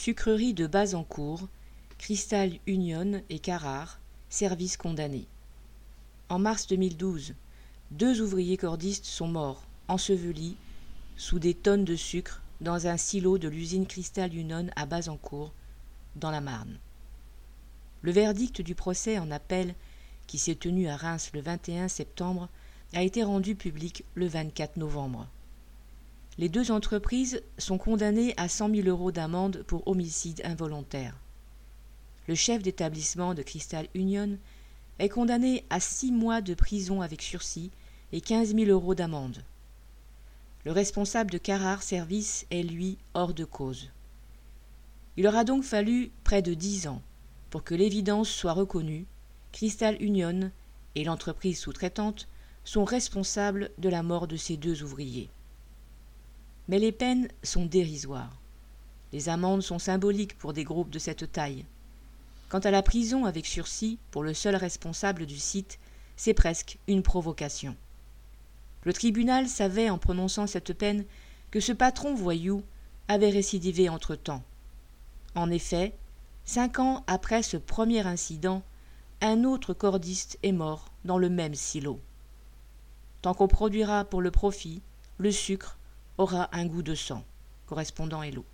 Sucrerie de Bazancourt, Cristal Union et Carrare, service condamné. En mars 2012, deux ouvriers cordistes sont morts, ensevelis, sous des tonnes de sucre, dans un silo de l'usine Cristal Union à Bazancourt, dans la Marne. Le verdict du procès en appel, qui s'est tenu à Reims le 21 septembre, a été rendu public le 24 novembre. Les deux entreprises sont condamnées à 100 000 euros d'amende pour homicide involontaire. Le chef d'établissement de Crystal Union est condamné à six mois de prison avec sursis et 15 000 euros d'amende. Le responsable de Carrare Service est, lui, hors de cause. Il aura donc fallu près de dix ans pour que l'évidence soit reconnue. Crystal Union et l'entreprise sous-traitante sont responsables de la mort de ces deux ouvriers. Mais les peines sont dérisoires. Les amendes sont symboliques pour des groupes de cette taille. Quant à la prison avec sursis pour le seul responsable du site, c'est presque une provocation. Le tribunal savait en prononçant cette peine que ce patron voyou avait récidivé entre-temps. En effet, cinq ans après ce premier incident, un autre cordiste est mort dans le même silo. Tant qu'on produira pour le profit, le sucre aura un goût de sang. Correspondant Hello.